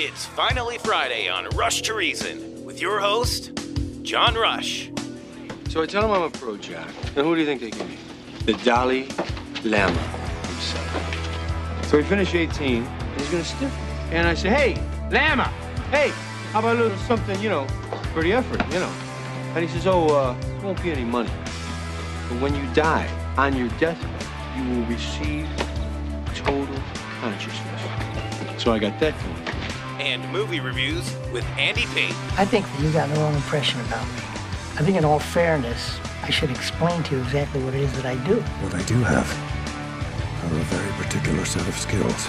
It's finally Friday on Rush to Reason with your host, John Rush. So I tell him I'm a pro, Jack. And who do you think they give me? The Dalai Lama himself. So we finish 18, and he's gonna stiff me. And I say, hey, Lama, hey, how about a little something, you know, for the effort, you know? And he says, oh, uh, there won't be any money. But when you die on your deathbed, you will receive total consciousness. So I got that going. And movie reviews with Andy Pate. I think that you got the wrong impression about me. I think, in all fairness, I should explain to you exactly what it is that I do. What I do have are a very particular set of skills.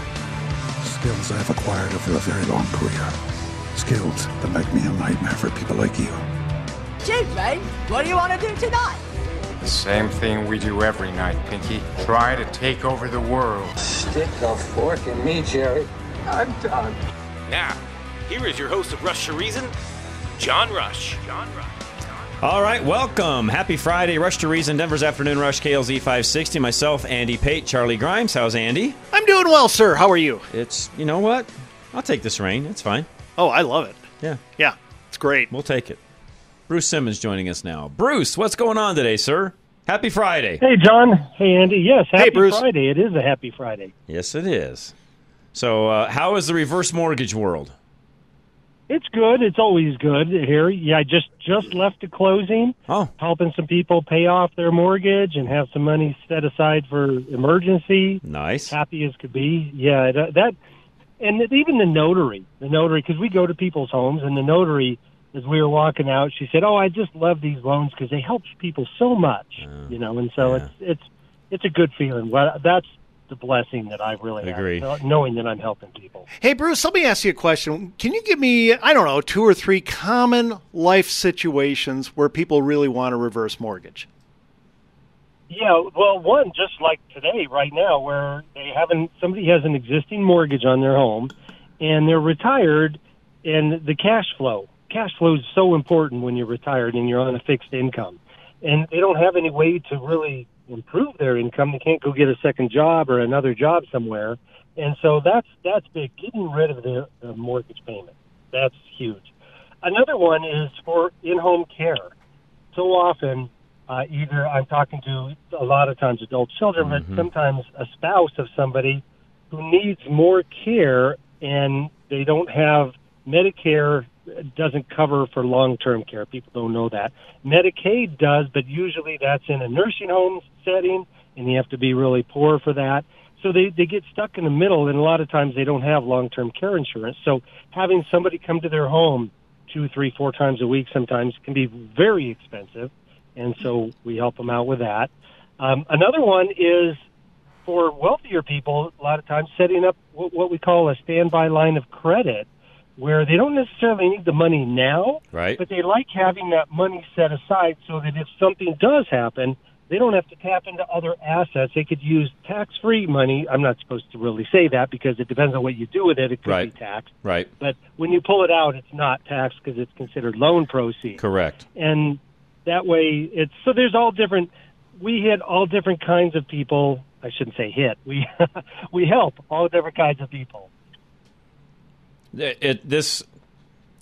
Skills I've acquired over a very long career. Skills that make me a nightmare for people like you. Chief, mate, what do you want to do tonight? The same thing we do every night, Pinky. Try to take over the world. Stick a fork in me, Jerry. I'm done. Now, here is your host of Rush to Reason, John Rush. John Rush. All right, welcome. Happy Friday. Rush to Reason, Denver's Afternoon Rush, KLZ 560. Myself, Andy Pate, Charlie Grimes. How's Andy? I'm doing well, sir. How are you? It's, you know what? I'll take this rain. It's fine. Oh, I love it. Yeah, Yeah, it's great. we'll take it. Bruce Simmons joining us now. Bruce, what's going on today, sir? Happy Friday. Hey, John. Hey, Andy. Yes, happy Bruce. Friday. It is a happy Friday. Yes, it is. So, uh, how is the reverse mortgage world? It's good. It's always good here. Yeah, I just just left a closing, Oh, helping some people pay off their mortgage and have some money set aside for emergency. nice. Happy as could be. Yeah, that, that and even the notary, the notary, because we go to people's homes, and the notary, as we were walking out, she said, "Oh, I just love these loans because they help people so much, you know." And so yeah. it's it's it's a good feeling. Well, that's the blessing that I really Agree. have, knowing that I'm helping people. Hey, Bruce, let me ask you a question. Can you give me, I don't know, two or three common life situations where people really want a reverse mortgage? Yeah, well, one just like today, right now, where they haven't somebody has an existing mortgage on their home, and they're retired, and the cash flow, cash flow is so important when you're retired and you're on a fixed income, and they don't have any way to really improve their income. They can't go get a second job or another job somewhere, and so that's that's big. Getting rid of the, the mortgage payment, that's huge. Another one is for in-home care. So often uh, either I'm talking to a lot of times adult children, but sometimes a spouse of somebody who needs more care and they don't have Medicare doesn't cover for long-term care. People don't know that. Medicaid does, but usually that's in a nursing home setting and you have to be really poor for that. So they, they get stuck in the middle and a lot of times they don't have long-term care insurance. So having somebody come to their home two, three, four times a week sometimes can be very expensive and so we help them out with that. Um, another one is for wealthier people. A lot of times, setting up what, what we call a standby line of credit, where they don't necessarily need the money now, Right. but they like having that money set aside so that if something does happen, they don't have to tap into other assets. They could use tax-free money. I'm not supposed to really say that because it depends on what you do with it. It could Right. be taxed, Right. but when you pull it out, it's not taxed because it's considered loan proceeds Correct. and that way it's so there's all different we hit all different kinds of people i shouldn't say hit we we help all different kinds of people It, it- this,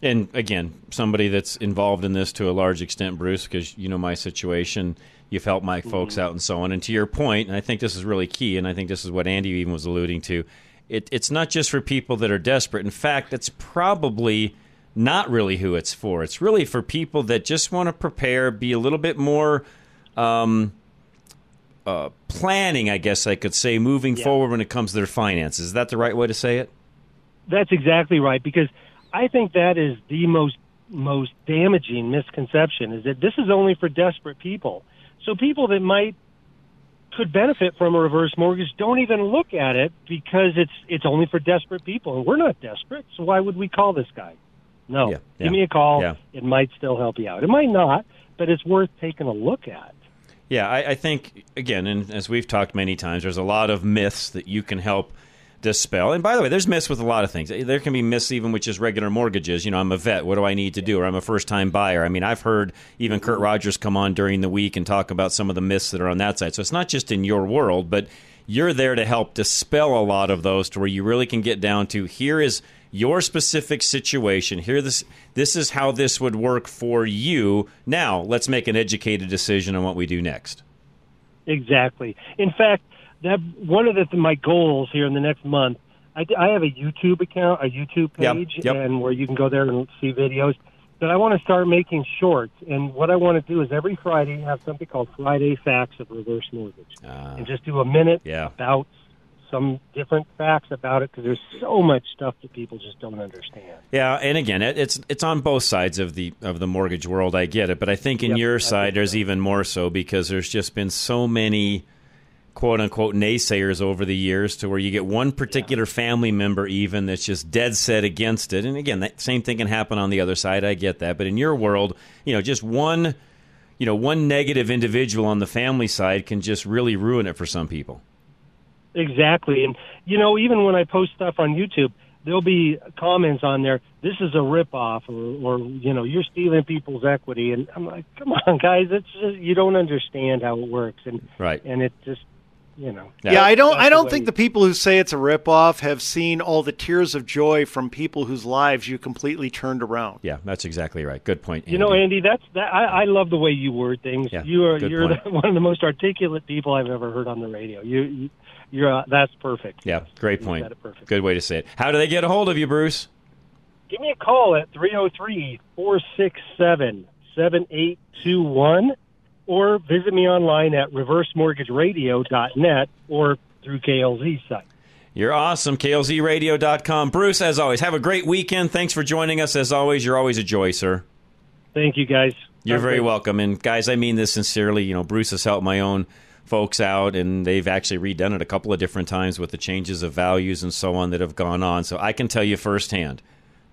and again, somebody that's involved in this to a large extent, Bruce, because you know my situation. You've helped my folks out and so on. And to your point, and I think this is really key, and I think this is what Andy even was alluding to. It, it's not just for people that are desperate. In fact, it's probably not really who it's for. It's really for people that just want to prepare, be a little bit more um, uh, planning, I guess I could say, moving forward when it comes to their finances. Is that the right way to say it? That's exactly right because i think that is the most most damaging misconception is that this is only for desperate people. So people that might could benefit from a reverse mortgage don't even look at it because it's it's only for desperate people and we're not desperate so why would we call this guy? No. Yeah, yeah, give me a call. yeah. it might still help you out. It might not but it's worth taking a look at. Yeah, I, I think again, and as we've talked many times, there's a lot of myths that you can help dispel. And by the way, there's myths with a lot of things. There can be myths even with just regular mortgages. You know, I'm a vet. What do I need to do? Or I'm a first time buyer. I mean, I've heard even Kurt Rogers come on during the week and talk about some of the myths that are on that side. So it's not just in your world, but you're there to help dispel a lot of those to where you really can get down to here is your specific situation. Here this this is how this would work for you. Now, let's make an educated decision on what we do next. Exactly. In fact, that one of the, my goals here in the next month, I, I have a YouTube account, a YouTube page, yep. and where you can go there and see videos. But I want to start making shorts, and what I want to do is every Friday have something called Friday Facts of Reverse Mortgage, and just do a minute Ah. Yeah. about some different facts about it because there's so much stuff that people just don't understand. Yeah, and again, it, it's it's on both sides of the of the mortgage world. I get it, but I think in Yep, your I side, there's even more so because there's just been so many quote unquote naysayers over the years to where you get one particular family member even that's just dead set against it. And again, that same thing can happen on the other side. I get that, but in your world, you know, just one you know one negative individual on the family side can just really ruin it for some people. Exactly. And, you know, even when I post stuff on YouTube, there'll be comments on there, this is a ripoff or, or, you know, you're stealing people's equity. And I'm like, come on, guys, it's just, you don't understand how it works. And, Right. and it just, you know. Yeah, I don't. I don't way- think the people who say it's a ripoff have seen all the tears of joy from people whose lives you completely turned around. Yeah, that's exactly right. Good point. You know, Andy. Andy, that's that. I, I love the way you word things. Yeah, you are you're the, one of the most articulate people I've ever heard on the radio. You, you you're uh, that's perfect. yeah, great You point. perfect. Good way to say it. How do they get a hold of you, Bruce? Give me a call at 303 467 7821 or visit me online at reversemortgageradio.net or through KLZ site. You're awesome. KLZradio.com. Bruce, as always, have a great weekend. Thanks for joining us. As always, you're always a joy, sir. Thank you, guys. You're very great- welcome. And guys, I mean this sincerely. You know, Bruce has helped my own folks out, and they've actually redone it a couple of different times with the changes of values and so on that have gone on. So I can tell you firsthand.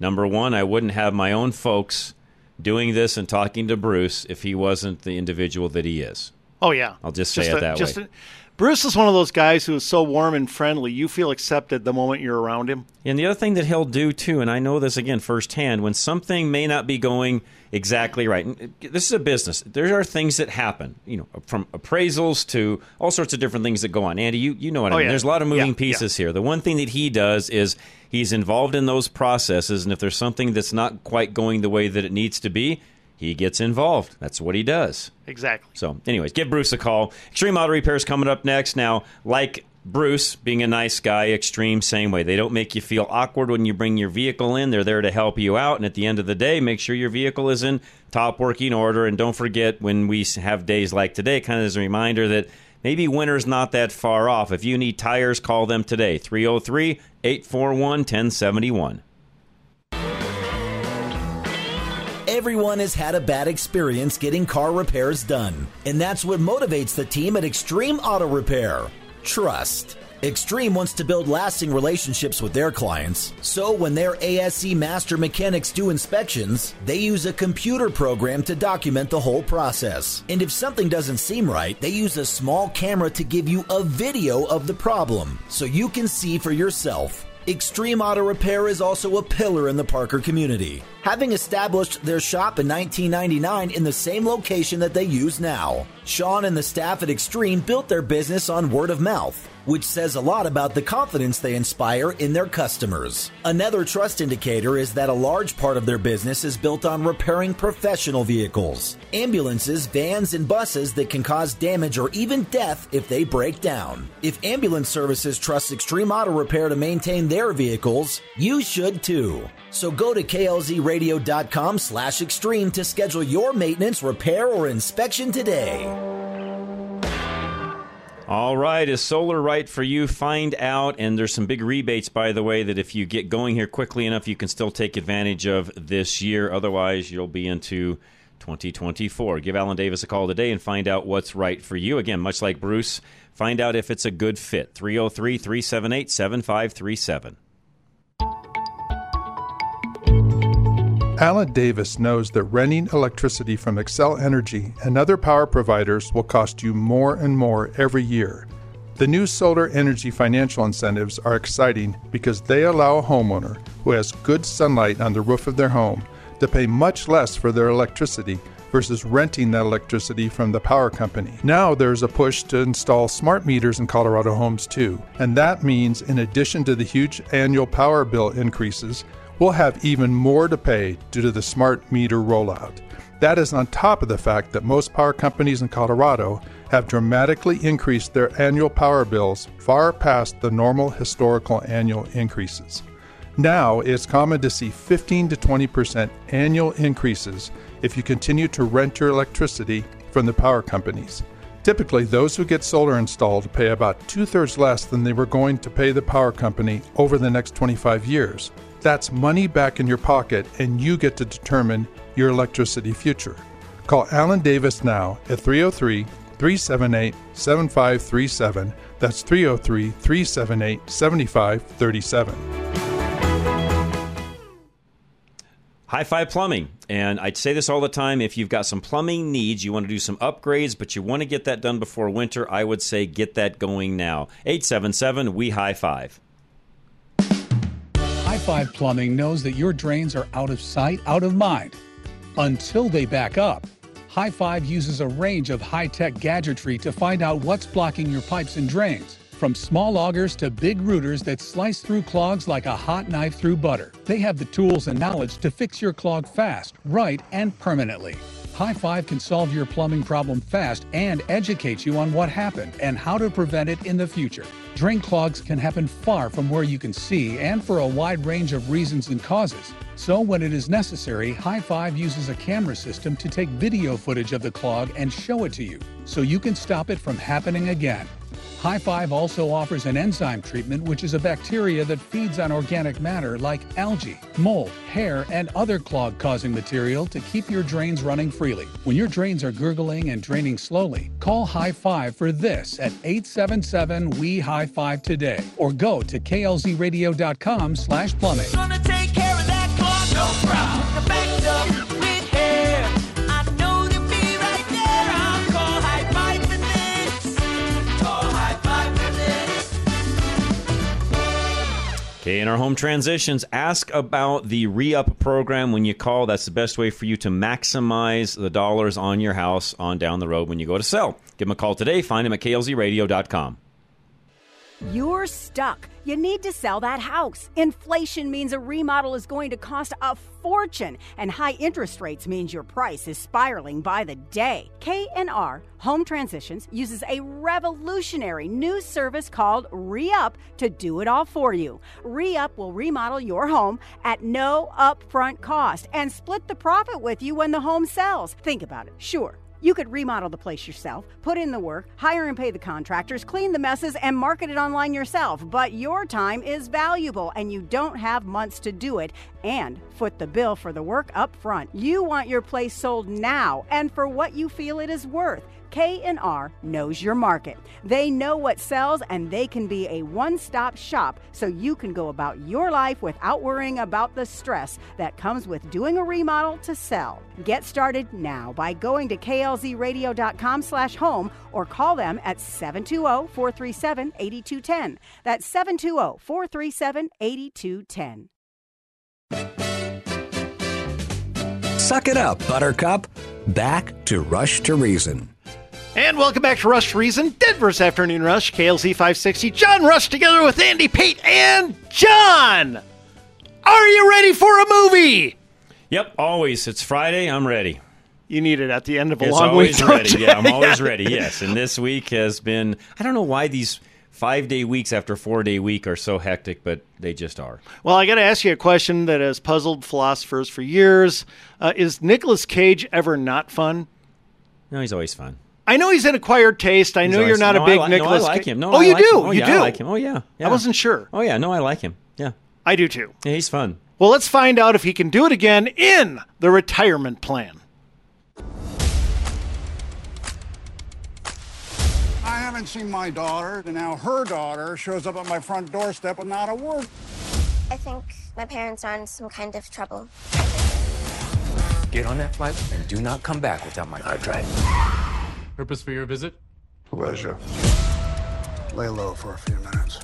Number one, I wouldn't have my own folks doing this and talking to Bruce if he wasn't the individual that he is. Oh yeah, I'll just say it that way. a- Bruce is one of those guys who is so warm and friendly. You feel accepted the moment you're around him. And the other thing that he'll do too, and I know this again firsthand, when something may not be going exactly right. This is a business. There are things that happen, you know, from appraisals to all sorts of different things that go on. Andy, you you know what I Oh, mean. yeah. There's a lot of moving Yeah, pieces here. The one thing that he does is he's involved in those processes, and if there's something that's not quite going the way that it needs to be, he gets involved. That's what he does. Exactly. So, anyways, give Bruce a call. Extreme Auto Repairs coming up next. Now, like Bruce, being a nice guy, Extreme, same way. They don't make you feel awkward when you bring your vehicle in. They're there to help you out. And at the end of the day, make sure your vehicle is in top working order. And don't forget when we have days like today, kind of as a reminder that maybe winter's not that far off. If you need tires, call them today 303 841 1071. Everyone has had a bad experience getting car repairs done, and that's what motivates the team at Extreme Auto Repair trust. Extreme wants to build lasting relationships with their clients, so when their ASE master mechanics do inspections, they use a computer program to document the whole process. And if something doesn't seem right, they use a small camera to give you a video of the problem so you can see for yourself. Extreme Auto Repair is also a pillar in the Parker community, having established their shop in 1999 in the same location that they use now. Sean and the staff at Extreme built their business on word of mouth, which says a lot about the confidence they inspire in their customers. Another trust indicator is that a large part of their business is built on repairing professional vehicles, ambulances, vans, and buses that can cause damage or even death if they break down. If ambulance services trust Extreme Auto Repair to maintain their vehicles, you should too. So go to klzradio.com slash extreme to schedule your maintenance, repair, or inspection today. All right, is solar right for you? Find out. And there's some big rebates, by the way, that if you get going here quickly enough, you can still take advantage of this year. Otherwise, you'll be into 2024. Give Alan Davis a call today and find out what's right for you. Again, much like Bruce, find out if it's a good fit. 303 378 7537. Alan Davis knows that renting electricity from Xcel Energy and other power providers will cost you more and more every year. The new solar energy financial incentives are exciting because they allow a homeowner who has good sunlight on the roof of their home to pay much less for their electricity versus renting that electricity from the power company. Now there's a push to install smart meters in Colorado homes too, and that means in addition to the huge annual power bill increases, we'll have even more to pay due to the smart meter rollout. That is on top of the fact that most power companies in Colorado have dramatically increased their annual power bills far past the normal historical annual increases. Now, it's common to see 15 to 20% annual increases if you continue to rent your electricity from the power companies. Typically, those who get solar installed pay about two thirds less than they were going to pay the power company over the next 25 years. That's money back in your pocket, and you get to determine your electricity future. Call Alan Davis now at 303 378 7537. That's 303 378 7537. High Five Plumbing. And I say this all the time if you've got some plumbing needs, you want to do some upgrades, but you want to get that done before winter, I would say get that going now. 877 We High Five. High Five Plumbing knows that your drains are out of sight, out of mind until they back up. High Five uses a range of high tech gadgetry to find out what's blocking your pipes and drains. From small augers to big rooters that slice through clogs like a hot knife through butter, they have the tools and knowledge to fix your clog fast, right, and permanently. High Five can solve your plumbing problem fast and educate you on what happened and how to prevent it in the future. Drain clogs can happen far from where you can see and for a wide range of reasons and causes. So, when it is necessary, High Five uses a camera system to take video footage of the clog and show it to you so you can stop it from happening again. High Five also offers an enzyme treatment, which is a bacteria that feeds on organic matter like algae, mold, hair, and other clog causing material to keep your drains running freely. When your drains are gurgling and draining slowly, call High Five for this at 877 We High Five today or go to klzradio.com slash plumbing. Okay, in our home transitions, ask about the re up program when you call. That's the best way for you to maximize the dollars on your house on down the road when you go to sell. Give them a call today. Find them at klzradio.com. You're stuck. You need to sell that house. Inflation means a remodel is going to cost a fortune, and high interest rates means your price is spiraling by the day. K&R Home Transitions uses a revolutionary new service called Re-Up to do it all for you. Re-Up will remodel your home at no upfront cost and split the profit with you when the home sells. Think about it. Sure. You could remodel the place yourself, put in the work, hire and pay the contractors, clean the messes, and market it online yourself. But your time is valuable and you don't have months to do it and foot the bill for the work up front. You want your place sold now and for what you feel it is worth. K&R knows your market. They know what sells and they can be a one-stop shop so you can go about your life without worrying about the stress that comes with doing a remodel to sell. Get started now by going to klzradio.com slash home or call them at 720-437-8210. That's 720-437-8210. Suck it up, Buttercup. Back to Rush to Reason. And welcome back to Rush Reason, Denver's Afternoon Rush, KLZ 560. John Rush together with Andy Pate and John. Are you ready for a movie? Yep, always. It's Friday. I'm ready. You need it at the end of a It's long always week. ready. Yeah, I'm always ready. Yes, and this week has been. I don't know why these five day weeks after four day week are so hectic, but they just are. Well, I got to ask you a question that has puzzled philosophers for years. Uh, is Nicolas Cage ever not fun? No, he's always fun. I know he's an acquired taste. I He's know always- you're not no, a I big li- no, I like him. No, oh, I you like do. him. Oh, you yeah, do. I like him. Oh, yeah. yeah. I wasn't sure. Oh yeah, no, I like him. Yeah, I do too. yeah he's fun. Well, let's find out if he can do it again in the retirement plan. I haven't seen my daughter, and now her daughter shows up at my front doorstep with not a word. I think my parents are in some kind of trouble. Get on that flight and do not come back without my hard drive. Purpose for your visit? Pleasure. Lay low for a few minutes.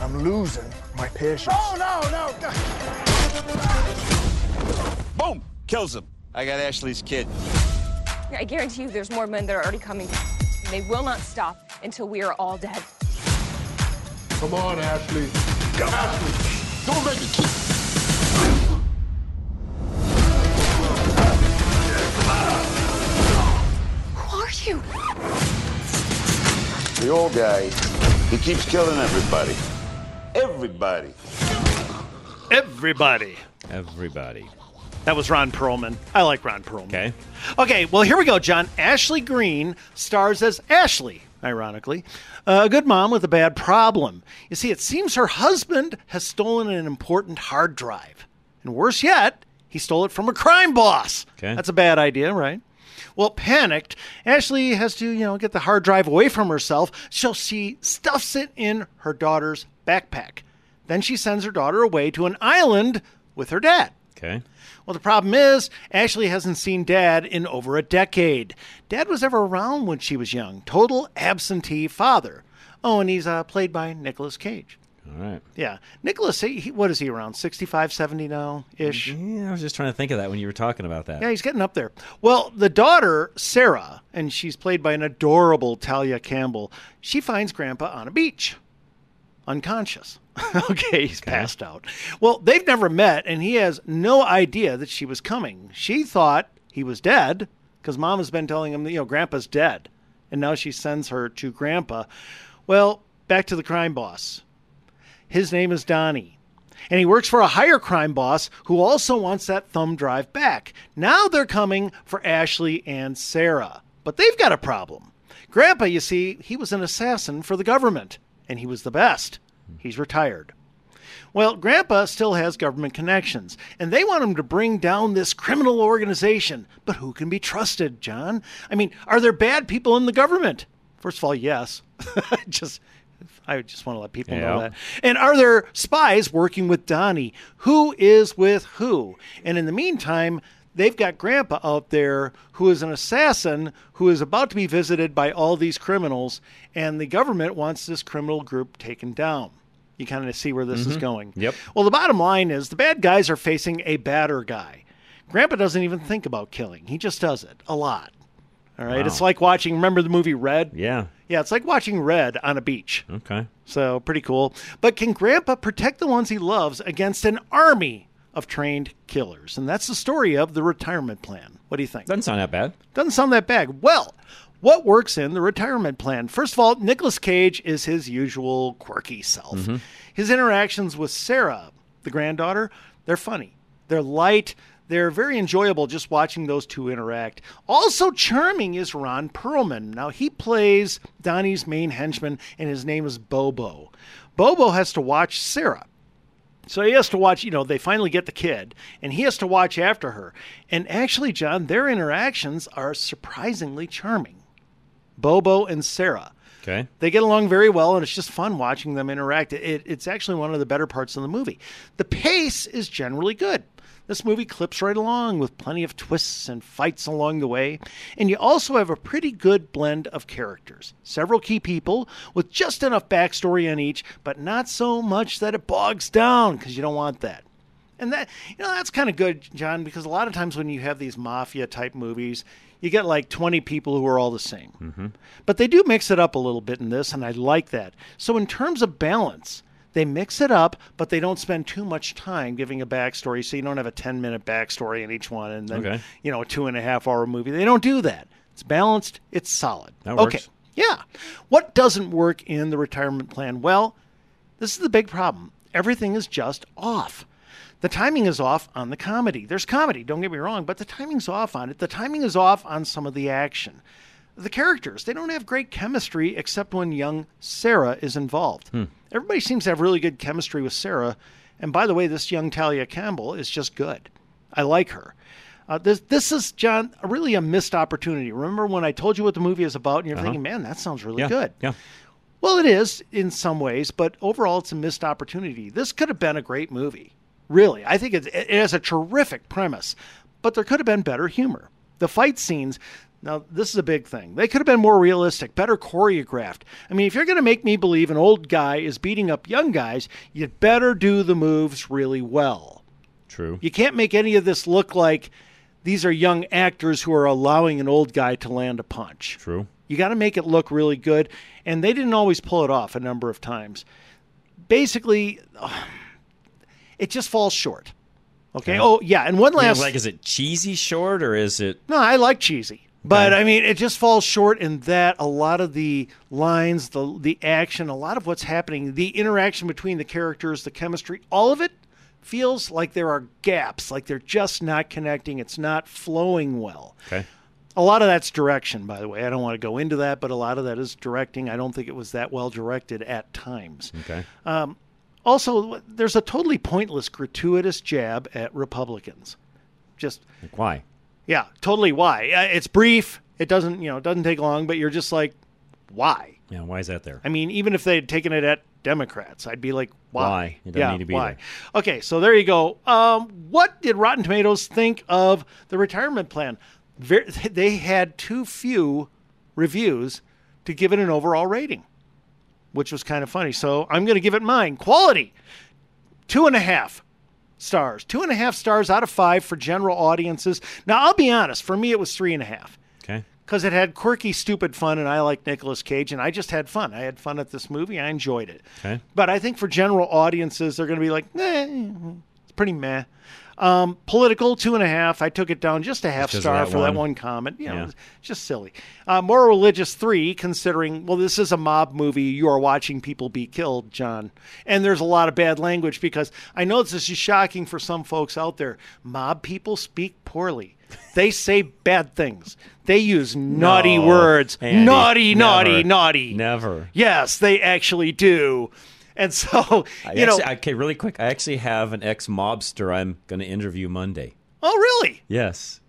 I'm losing my patience. Oh, no, no! Boom! Kills him. I got Ashley's kid. I guarantee you there's more men that are already coming. They will not stop until we are all dead. Come on, Ashley. Ashley, don't make it keep. You? The old guy, he keeps killing everybody. Everybody. Everybody. Everybody. That was Ron Perlman. I like Ron Perlman. Okay. Okay, well, here we go, John. Ashley Greene stars as Ashley, ironically, uh, a good mom with a bad problem. You see, it seems her husband has stolen an important hard drive. And worse yet, he stole it from a crime boss. Okay. That's a bad idea, right? Well, panicked, Ashley has to, you know, get the hard drive away from herself, so she stuffs it in her daughter's backpack. Then she sends her daughter away to an island with her dad. Okay. Well, the problem is, Ashley hasn't seen Dad in over a decade. Dad was ever around when she was young. Total absentee father. Oh, and he's uh, played by Nicolas Cage. All right. Yeah. Nicholas, he, he- what is he around? 65, 70 now ish? Yeah, I was just trying to think of that when you were talking about that. Yeah, he's getting up there. Well, the daughter, Sarah, and she's played by an adorable Thalia Campbell, she finds Grandpa on a beach, unconscious. okay, he's passed out. Well, they've never met, and he has no idea that she was coming. She thought he was dead because Mom has been telling him, that, you know, Grandpa's dead. And now she sends her to Grandpa. Well, back to the crime boss. His name is Donnie. And he works for a higher crime boss who also wants that thumb drive back. Now they're coming for Ashley and Sarah. But they've got a problem. Grandpa, you see, he was an assassin for the government, and he was the best. He's retired. Well, Grandpa still has government connections, and they want him to bring down this criminal organization. But who can be trusted, John? I mean, are there bad people in the government? First of all, yes. just I just want to let people know that. And are there spies working with Donnie? Who is with who? And in the meantime, they've got Grandpa out there who is an assassin who is about to be visited by all these criminals, and the government wants this criminal group taken down. You kind of see where this is Mhm. going. Yep. Well, the bottom line is the bad guys are facing a badder guy. Grandpa doesn't even think about killing, he just does it a lot. All right. Wow. It's like watching, remember the movie Red? Yeah. Yeah, it's like watching Red on a beach. Okay. So pretty cool. But can Grandpa protect the ones he loves against an army of trained killers? And that's the story of the retirement plan. What do you think? Doesn't sound that bad. Doesn't sound that bad. Well, what works in the retirement plan? First of all, Nicolas Cage is his usual quirky self. Mhm. His interactions with Sarah, the granddaughter, they're funny. They're light. They're very enjoyable just watching those two interact. Also charming is Ron Perlman. Now, he plays Donnie's main henchman, and his name is Bobo. Bobo has to watch Sarah. So he has to watch, you know, they finally get the kid, and he has to watch after her. And actually, John, their interactions are surprisingly charming. Bobo and Sarah. Okay. They get along very well, and it's just fun watching them interact. It, it's actually one of the better parts of the movie. The pace is generally good. This movie clips right along with plenty of twists and fights along the way. And you also have a pretty good blend of characters. Several key people with just enough backstory on each, but not so much that it bogs down, because you don't want that. And that you know that's kind of good, John, because a lot of times when you have these mafia type movies, you get like 20 people who are all the same. Mm-hmm. But they do mix it up a little bit in this, and I like that. So, in terms of balance, they mix it up, but they don't spend too much time giving a backstory. So, you don't have a 10 minute backstory in each one and then, Okay. you know, a two and a half hour movie. They don't do that. It's balanced, it's solid. That works. Okay. Yeah. What doesn't work in the retirement plan? Well, this is the big problem. Everything is just off. The timing is off on the comedy. There's comedy, don't get me wrong, but the timing's off on it. The timing is off on some of the action. The characters, they don't have great chemistry except when young Sarah is involved. Hmm. Everybody seems to have really good chemistry with Sarah. And by the way, this young Thalia Campbell is just good. I like her. Uh, this this is John really a missed opportunity. Remember when I told you what the movie is about, and you're Uh-huh. thinking, "Man, that sounds really Yeah, good." yeah. Well, it is in some ways, but overall, it's a missed opportunity. This could have been a great movie. Really, I think it, it has a terrific premise, but there could have been better humor. The fight scenes. Now, this is a big thing. They could have been more realistic, better choreographed. I mean, if you're going to make me believe an old guy is beating up young guys, you'd better do the moves really well. True. You can't make any of this look like these are young actors who are allowing an old guy to land a punch. True. You got to make it look really good, and they didn't always pull it off a number of times. Basically, it just falls short. Okay. Okay. Oh yeah, and one I mean, last like, is it cheesy short or is it? no, I like cheesy. But I mean, it just falls short in that a lot of the lines, the the action, a lot of what's happening, the interaction between the characters, the chemistry, all of it feels like there are gaps, like they're just not connecting. It's not flowing well. Okay. A lot of that's direction, by the way. I don't want to go into that, but a lot of that is directing. I don't think it was that well directed at times. Okay. Um, also, there's a totally pointless, gratuitous jab at Republicans. Just Like, why? Yeah, totally. Why? Uh, It's brief. It doesn't, you know, it doesn't take long. But you're just like, why? Yeah. Why is that there? I mean, even if they had taken it at Democrats, I'd be like, why? Why? It doesn't yeah, need to be why? there. Okay, so there you go. Um, what did Rotten Tomatoes think of the retirement plan? Ver they had too few reviews to give it an overall rating, which was kind of funny. So I'm going to give it mine. Quality, two and a half stars. Two and a half stars out of five for general audiences. Now, I'll be honest. For me, it was three and a half Okay. because it had quirky, stupid fun, and I like Nicolas Cage, and I just had fun. I had fun at this movie. I enjoyed it. Okay. But I think for general audiences, they're going to be like, eh, it's pretty meh. Um, political, two and a half. I took it down just a half of star that for that one? one comment. You know, Yeah. just silly. Uh, more religious, three, considering, well, this is a mob movie. You are watching people be killed, John. And there's a lot of bad language because I know this is shocking for some folks out there. Mob people speak poorly. They say bad things. They use naughty No, words. Andy, naughty, naughty, naughty. Never. Yes, they actually do. And so, I you know, actually, okay, really quick. I actually have an ex mobster I'm going to interview Monday. oh, really? Yes.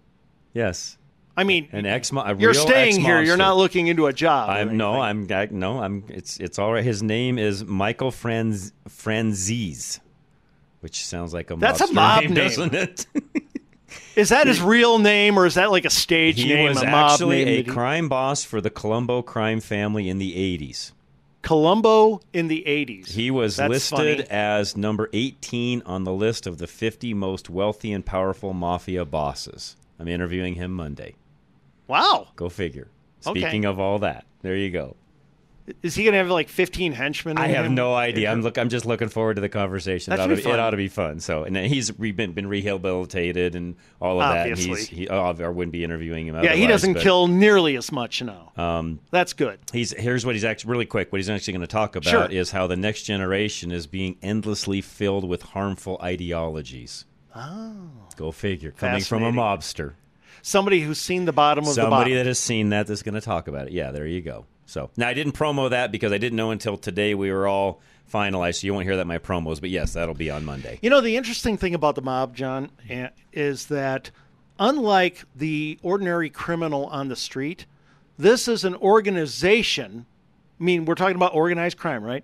Yes. I mean, An ex you're staying here. You're not looking into a job. I'm no. I'm I, no. I'm. It's it's all right. His name is Michael Franz Franzese, which sounds like a That's a mob name, name. doesn't it? Is that his real name, or is that like a stage he name? was a mob actually name a he- crime boss for the Colombo crime family in the 80s. Colombo in the '80s. He was That's listed funny. as number 18 on the list of the 50 most wealthy and powerful mafia bosses. I'm interviewing him Monday. Wow. Go figure. Okay. Speaking of all that, there you go. Is he going to have like 15 henchmen? I have him? no idea. I'm look. I'm just looking forward to the conversation. That it, ought to be it fun. ought to be fun. So, and then he's re- been, been rehabilitated and all of that. And he's, Obviously. he, oh, I wouldn't be interviewing him. Yeah, he doesn't but, kill nearly as much now. Um, That's good. He's here's what he's actually really quick. What he's actually going to talk about Sure. is how the next generation is being endlessly filled with harmful ideologies. Oh. Go figure. Coming from a mobster, Somebody who's seen the bottom of the somebody that has seen that that's going to talk about it. Yeah, there you go. So now I didn't promo that because I didn't know until today we were all finalized. So you won't hear that in my promos. But yes, that'll be on Monday. You know, the interesting thing about the mob, John, eh, is that unlike the ordinary criminal on the street, this is an organization. I mean, we're talking about organized crime, right?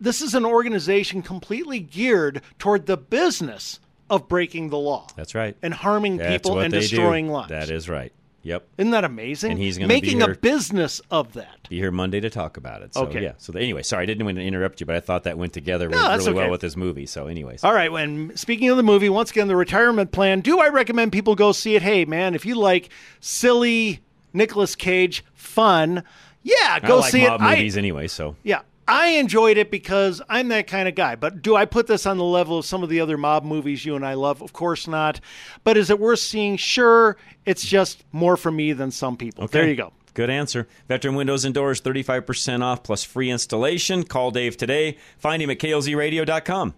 This is an organization completely geared toward the business of breaking the law That's right. and harming That's people and they do. destroying lives. That is right. Yep. Isn't that amazing? And he's gonna be making a business of that. Be here Monday to talk about it. So Okay. yeah. So anyway, sorry, I didn't want to interrupt you, but I thought that went together No, really okay. well with this movie. So anyways. All right. When speaking of the movie, once again, the retirement plan. Do I recommend people go see it? Hey, man, if you like silly Nicolas Cage fun, yeah, go I like see mob it. I- movies anyway, so yeah, I enjoyed it because I'm that kind of guy. But do I put this on the level of some of the other mob movies you and I love? Of course not. But is it worth seeing? Sure. It's just more for me than some people. Okay. There you go. Good answer. Veteran Windows and Doors, 35% off plus free installation. Call Dave today. Find him at klzradio.com.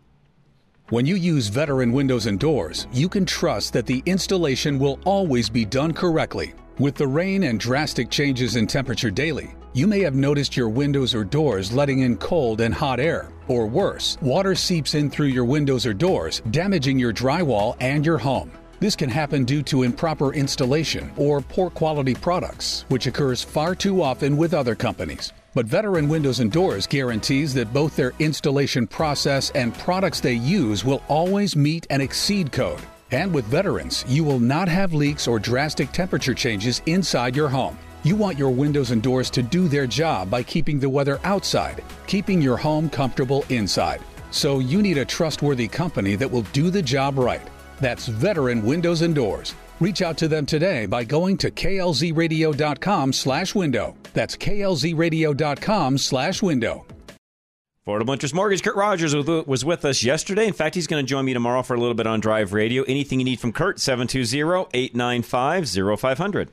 When you use veteran windows and doors, you can trust that the installation will always be done correctly. With the rain and drastic changes in temperature daily, you may have noticed your windows or doors letting in cold and hot air. Or worse, water seeps in through your windows or doors, damaging your drywall and your home. This can happen due to improper installation or poor quality products, which occurs far too often with other companies. But Veteran Windows and Doors guarantees that both their installation process and products they use will always meet and exceed code. And with veterans, you will not have leaks or drastic temperature changes inside your home. You want your windows and doors to do their job by keeping the weather outside, keeping your home comfortable inside. So you need a trustworthy company that will do the job right. That's Veteran Windows and Doors. Reach out to them today by going to klzradio.com slash window. That's klzradio.com Affordable Interest Mortgage. Kurt Rogers was- with us yesterday. In fact, he's going to join me tomorrow for a little bit on Drive Radio. Anything you need from Kurt, 720-895-0500.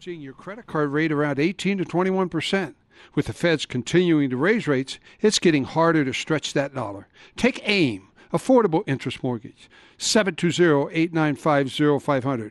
Seeing your credit card rate around 18 to 21 percent. With the feds continuing to raise rates, it's getting harder to stretch that dollar. Take AIM, Affordable Interest Mortgage, 720-895-0500.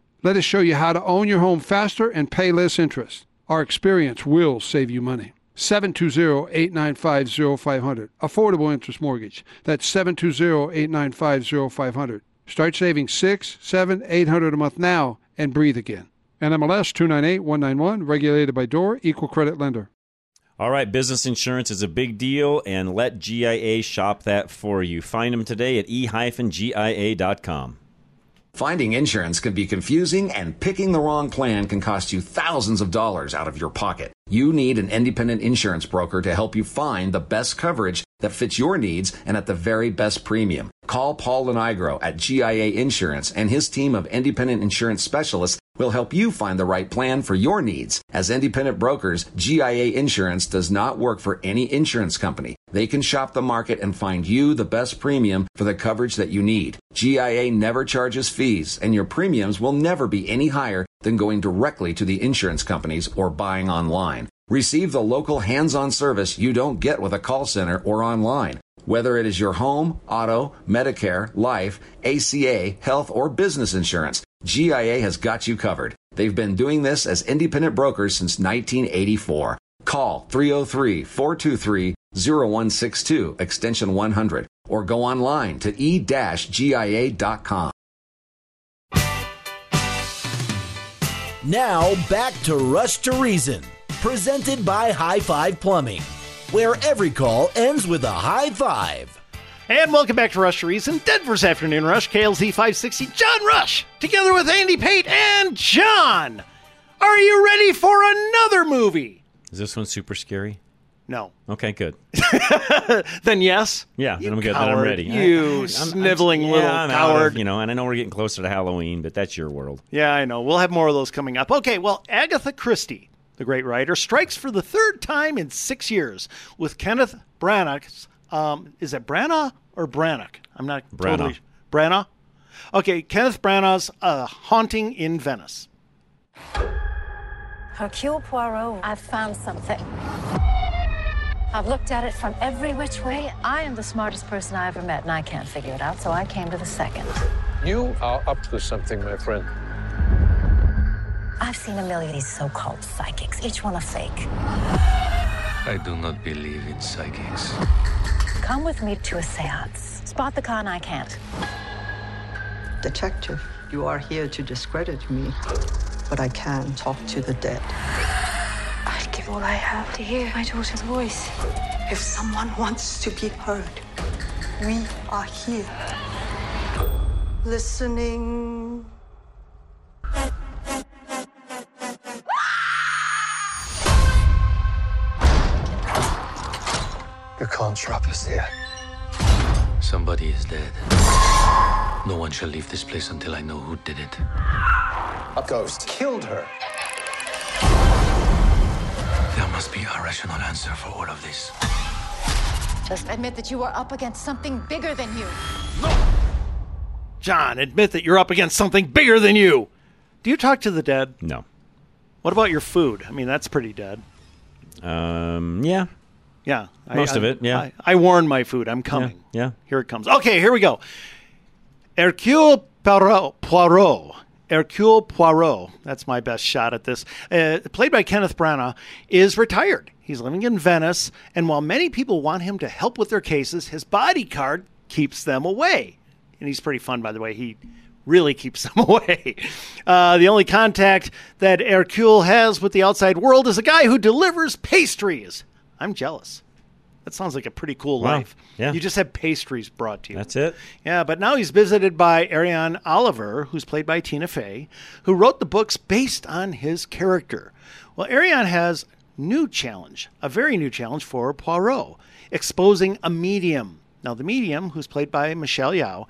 Let us show you how to own your home faster and pay less interest. Our experience will save you money. 720-895-0500. Affordable interest mortgage. That's 720-895-0500. Start saving six, seven, eight hundred a month now and breathe again. NMLS 298191, regulated by DOR, equal credit lender. All right, business insurance is a big deal, and let GIA shop that for you. Find them today at e-gia.com. Finding insurance can be confusing, and picking the wrong plan can cost you thousands of dollars out of your pocket. You need an independent insurance broker to help you find the best coverage that fits your needs and at the very best premium. Call Paul Lenigro at GIA Insurance, and his team of independent insurance specialists will help you find the right plan for your needs. As independent brokers, GIA Insurance does not work for any insurance company. They can shop the market and find you the best premium for the coverage that you need. GIA never charges fees, and your premiums will never be any higher than going directly to the insurance companies or buying online. Receive the local hands-on service you don't get with a call center or online. Whether it is your home, auto, Medicare, life, ACA, health, or business insurance, GIA has got you covered. They've been doing this as independent brokers since 1984. Call 303-423-0162 extension 100 or go online to e e-gia.com. Now back to Rush to Reason, presented by High Five Plumbing, where every call ends with a high five. And welcome back to Rush to Reason, Denver's Afternoon Rush, KLZ 560, John Rush, together with Andy Pate and John. Are you ready for another movie? Is this one super scary? No. Okay, good. then yes. Yeah, then I'm good. Then I'm ready. You I- I'm- I'm- sniveling yeah, little I'm out of- coward. you know, and I know we're getting closer to Halloween, but that's your world. Yeah, I know. We'll have more of those coming up. Okay, well, Agatha Christie, the great writer, strikes for the third time in six years with Kenneth Branagh's. Um, is it Branagh or Branagh? I'm not Branagh. totally. Branagh? Okay, Kenneth Branagh's uh, Haunting in Venice. Hercule Poirot, I've found something. I've looked at it from every which way. I am the smartest person I ever met, and I can't figure it out, so I came to the second. You are up to something, my friend. I've seen a million of these so-called psychics, each one a fake. I do not believe in psychics. Come with me to a seance. Spot the con I can't. Detective, you are here to discredit me, but I can talk to the dead. I'd give all I have to hear my daughter's voice. If someone wants to be heard, we are here. Listening. The contrap is here. Somebody is dead. No one shall leave this place until I know who did it. A ghost killed her. There must be a rational answer for all of this. Just admit that you are up against something bigger than you. No! John, admit that you're up against something bigger than you. Do you talk to the dead? No. What about your food? I mean, that's pretty dead. Um, yeah. Yeah. Most of it, yeah. I, I warn my food. I'm coming. Yeah. Here it comes. Okay, here we go. Hercule Poirot. Poirot. Hercule Poirot. That's my best shot at this. Uh, played by Kenneth Branagh, is retired. He's living in Venice, and while many people want him to help with their cases, his bodyguard keeps them away. And he's pretty fun, by the way. He really keeps them away. Uh, the only contact that Hercule has with the outside world is a guy who delivers pastries. I'm jealous. That sounds like a pretty cool Wow. life. Yeah. You just have pastries brought to you. That's it. Yeah, but now he's visited by Ariane Oliver, who's played by Tina Fey, who wrote the books based on his character. Well, Ariane has new challenge, a very new challenge for Poirot, exposing a medium. Now, the medium, who's played by Michelle Yeoh,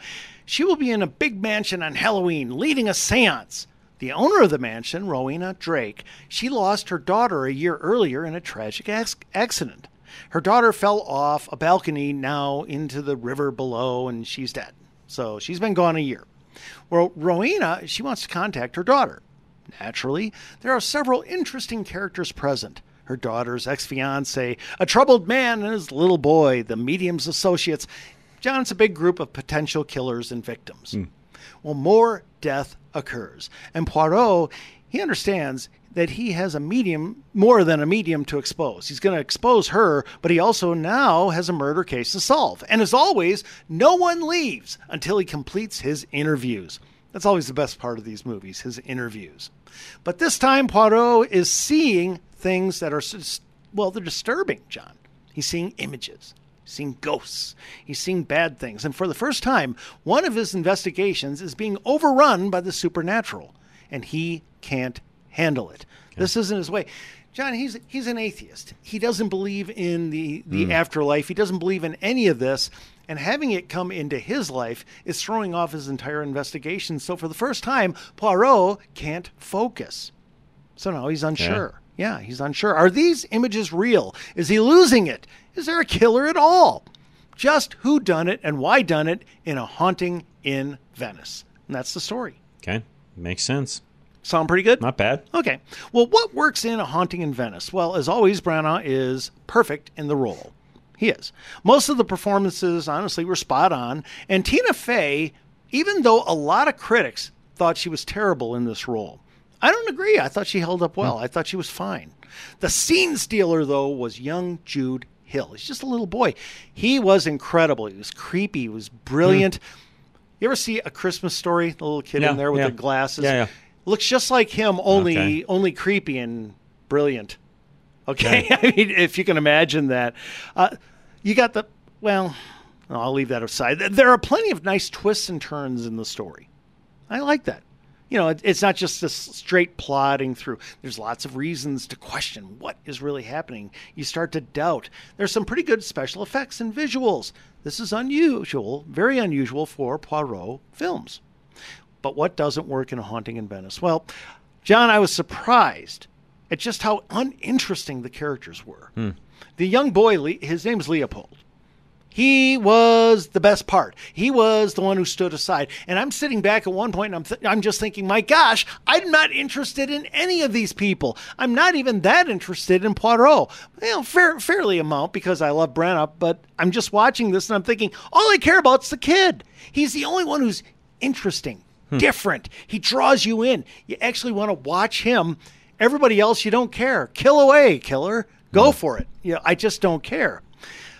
she will be in a big mansion on Halloween leading a seance. The owner of the mansion, Rowena Drake, she lost her daughter a year earlier in a tragic ac- accident. Her daughter fell off a balcony now into the river below and she's dead. So she's been gone a year. Well, Rowena, she wants to contact her daughter. Naturally, there are several interesting characters present. Her daughter's ex fiance, a troubled man, and his little boy, the medium's associates. John's a big group of potential killers and victims. Hmm. Well, more death occurs. And Poirot, he understands that he has a medium, more than a medium to expose. He's going to expose her, but he also now has a murder case to solve. And as always, no one leaves until he completes his interviews. That's always the best part of these movies, his interviews. But this time, Poirot is seeing things that are, well, they're disturbing, John. He's seeing images. He's seeing ghosts. He's seeing bad things. And for the first time, one of his investigations is being overrun by the supernatural, and he can't handle it. This isn't his way. John, he's he's an atheist. He doesn't believe in the the Mm. afterlife. He doesn't believe in any of this. And having it come into his life is throwing off his entire investigation. So for the first time, Poirot can't focus. So now he's unsure. Yeah. he's unsure. Are these images real? Is he losing it? Is there a killer at all? Just who done it and why done it in a haunting in Venice. And that's the story. Okay. Makes sense. Sound pretty good? Not bad. Okay. Well, what works in A Haunting in Venice? Well, as always, Branagh is perfect in the role. He is. Most of the performances, honestly, were spot on. And Tina Fey, even though a lot of critics thought she was terrible in this role, I don't agree. I thought she held up well. Hmm. I thought she was fine. The scene stealer, though, was young Jude Hill. He's just a little boy. He was incredible. He was creepy. He was brilliant. You ever see a Christmas story? The little kid Yeah, in there with yeah. the glasses. Yeah, yeah. Looks just like him, only Okay. only creepy and brilliant. Okay, I mean, if you can imagine that, uh, you got the well. I'll leave that aside. There are plenty of nice twists and turns in the story. I like that. You know, it, it's not just this straight plodding through. There's lots of reasons to question what is really happening. You start to doubt. There's some pretty good special effects and visuals. This is unusual, very unusual for Poirot films. But what doesn't work in A Haunting in Venice? Well, John, I was surprised at just how uninteresting the characters were. Hmm. The young boy, his name's Leopold. He was the best part. He was the one who stood aside. And I'm sitting back at one point and I'm, th- I'm just thinking, my gosh, I'm not interested in any of these people. I'm not even that interested in Poirot. You know, fair, fairly amount because I love Branagh, but I'm just watching this and I'm thinking, all I care about is the kid. He's the only one who's interesting, hmm. different. He draws you in. You actually want to watch him. Everybody else, you don't care. Kill away, killer. Go hmm. for it. You know, I just don't care.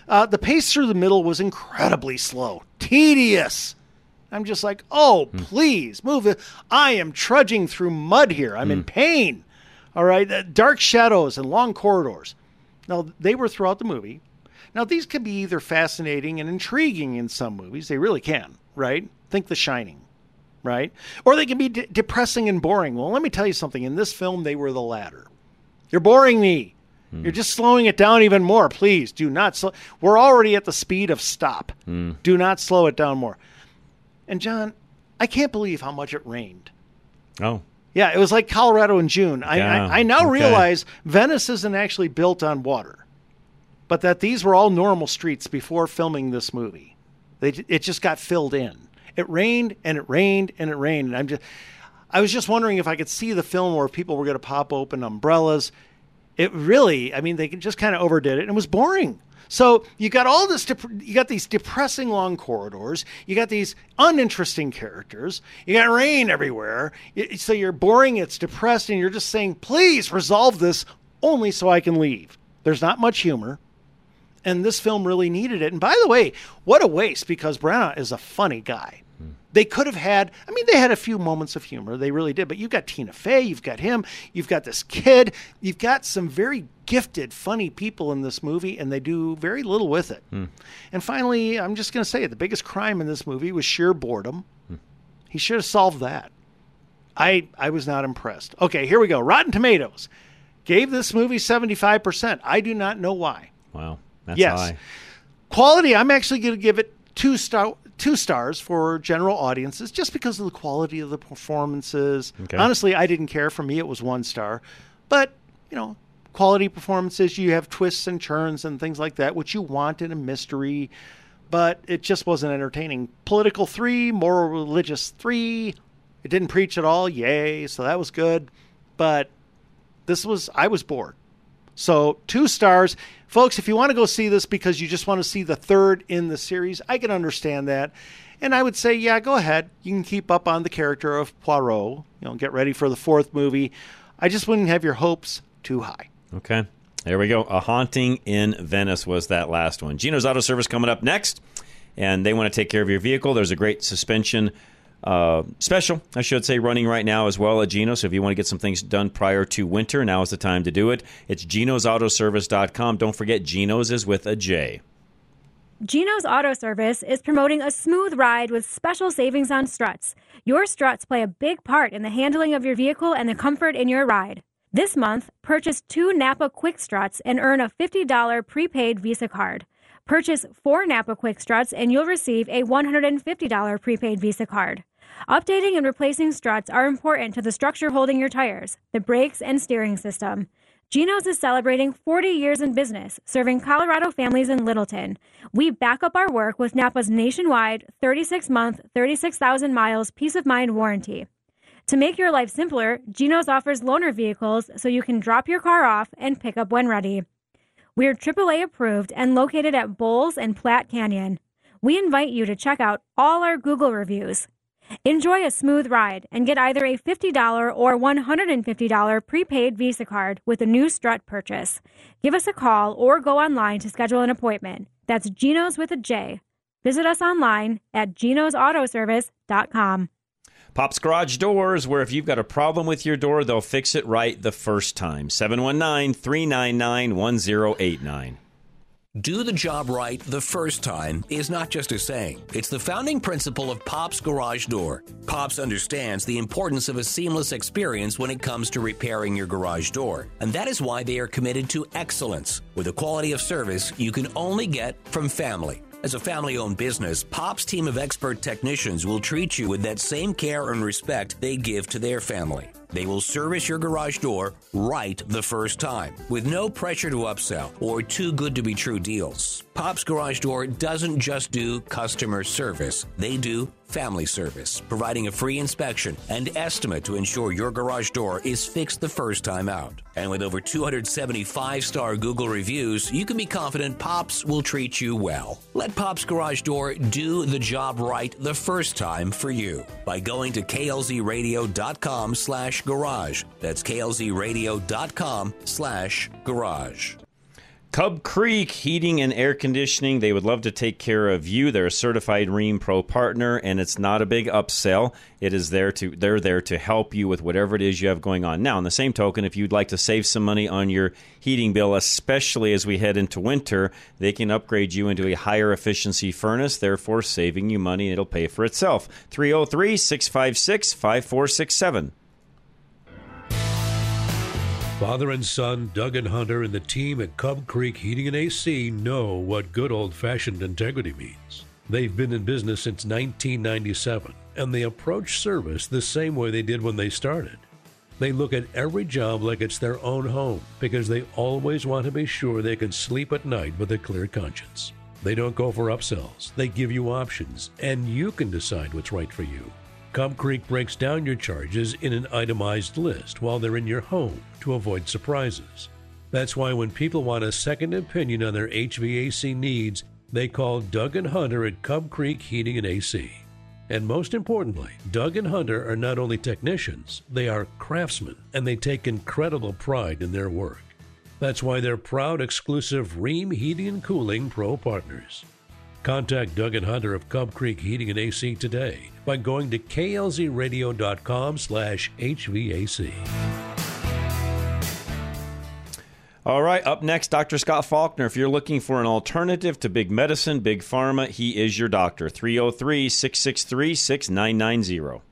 Uh, the pace through the middle was incredibly slow, tedious. I'm just like, oh, please move it. I am trudging through mud here. I'm in pain. All right. Uh, dark shadows and long corridors. Now, they were throughout the movie. Now, these can be either fascinating and intriguing in some movies. They really can, right? Think The Shining, right? Or they can be de- depressing and boring. Well, let me tell you something. In this film, they were the latter. You're boring me. You're just slowing it down even more. Please do not slow. We're already at the speed of stop. Mm. Do not slow it down more. And John, I can't believe how much it rained. Oh. Yeah, it was like Colorado in June. I, Yeah, I, I now okay. realize Venice isn't actually built on water, but that these were all normal streets before filming this movie. They, it just got filled in. It rained and it rained and it rained. And I'm just, I was just wondering if I could see the film where people were going to pop open umbrellas. It really, I mean, they just kind of overdid it and it was boring. So you got all this, dep- you got these depressing long corridors, you got these uninteresting characters, you got rain everywhere. Y- So you're boring, it's depressed, and you're just saying, please resolve this only so I can leave. There's not much humor. And this film really needed it. And by the way, what a waste because Branagh is a funny guy. They could have had, I mean, they had a few moments of humor. They really did. But you've got Tina Fey, you've got him, you've got this kid, you've got some very gifted, funny people in this movie, and they do very little with it. Hmm. And finally, I'm just going to say it the biggest crime in this movie was sheer boredom. He should have solved that. I I was not impressed. Okay, here we go. Rotten Tomatoes gave this movie 75%. I do not know why. Wow. That's yes. high. Quality, I'm actually going to give it two star two stars for general audiences just because of the quality of the performances. Okay. Honestly, I didn't care. For me, it was one star. But, you know, quality performances, you have twists and turns and things like that, which you want in a mystery, but it just wasn't entertaining. Political three, moral religious three. It didn't preach at all. Yay. So that was good. But this was, I was bored. So two stars. Folks, if you want to go see this because you just want to see the third in the series, I can understand that. And I would say, yeah, go ahead. You can keep up on the character of Poirot. You know, get ready for the fourth movie. I just wouldn't have your hopes too high. Okay. There we go. A Haunting in Venice was that last one. Geno's Auto Service coming up next, and they want to take care of your vehicle. There's a great suspension uh, special, I should say, running right now as well at Geno. So if you want to get some things done prior to winter, now is the time to do it. It's genosautoservice.com. Don't forget, Geno's is with a J. Geno's Auto Service is promoting a smooth ride with special savings on struts. Your struts play a big part in the handling of your vehicle and the comfort in your ride. This month, purchase two Napa Quick Struts and earn a $50 prepaid Visa card. Purchase four Napa Quick Struts and you'll receive a $150 prepaid Visa card. Updating and replacing struts are important to the structure holding your tires, the brakes, and steering system. Geno's is celebrating 40 years in business, serving Colorado families in Littleton. We back up our work with Napa's nationwide 36 month, 36,000 miles peace of mind warranty. To make your life simpler, Geno's offers loaner vehicles so you can drop your car off and pick up when ready. We're AAA approved and located at Bowles and Platte Canyon. We invite you to check out all our Google reviews. Enjoy a smooth ride and get either a $50 or $150 prepaid Visa card with a new strut purchase. Give us a call or go online to schedule an appointment. That's Geno's with a J. Visit us online at genosautoservice.com. Pop's Garage Doors, where if you've got a problem with your door, they'll fix it right the first time. 719 399 1089. Do the job right the first time is not just a saying. It's the founding principle of Pop's Garage Door. Pop's understands the importance of a seamless experience when it comes to repairing your garage door. And that is why they are committed to excellence with a quality of service you can only get from family. As a family owned business, Pop's team of expert technicians will treat you with that same care and respect they give to their family. They will service your garage door right the first time with no pressure to upsell or too good to be true deals. Pop's Garage Door doesn't just do customer service, they do family service, providing a free inspection and estimate to ensure your garage door is fixed the first time out. And with over 275 star Google reviews, you can be confident Pops will treat you well. Let Pops Garage Door do the job right the first time for you by going to klzradio.com slash garage. That's klzradio.com slash garage. Cub Creek Heating and Air Conditioning. They would love to take care of you. They're a certified Rheem Pro partner, and it's not a big upsell. It is there to they're there to help you with whatever it is you have going on. Now, on the same token, if you'd like to save some money on your heating bill, especially as we head into winter, they can upgrade you into a higher efficiency furnace, therefore saving you money and it'll pay for itself. 303 656 5467. Father and son, Doug and Hunter, and the team at Cub Creek Heating and AC know what good old fashioned integrity means. They've been in business since 1997, and they approach service the same way they did when they started. They look at every job like it's their own home because they always want to be sure they can sleep at night with a clear conscience. They don't go for upsells, they give you options, and you can decide what's right for you. Cub Creek breaks down your charges in an itemized list while they're in your home to avoid surprises. That's why when people want a second opinion on their HVAC needs, they call Doug and Hunter at Cub Creek Heating and AC. And most importantly, Doug and Hunter are not only technicians, they are craftsmen, and they take incredible pride in their work. That's why they're proud exclusive Rheem Heating and Cooling Pro partners. Contact Doug and Hunter of Cub Creek Heating and AC today by going to klzradio.com slash HVAC. All right, up next, Dr. Scott Faulkner. If you're looking for an alternative to big medicine, big pharma, he is your doctor. 303 663 6990.